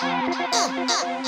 嗯嗯三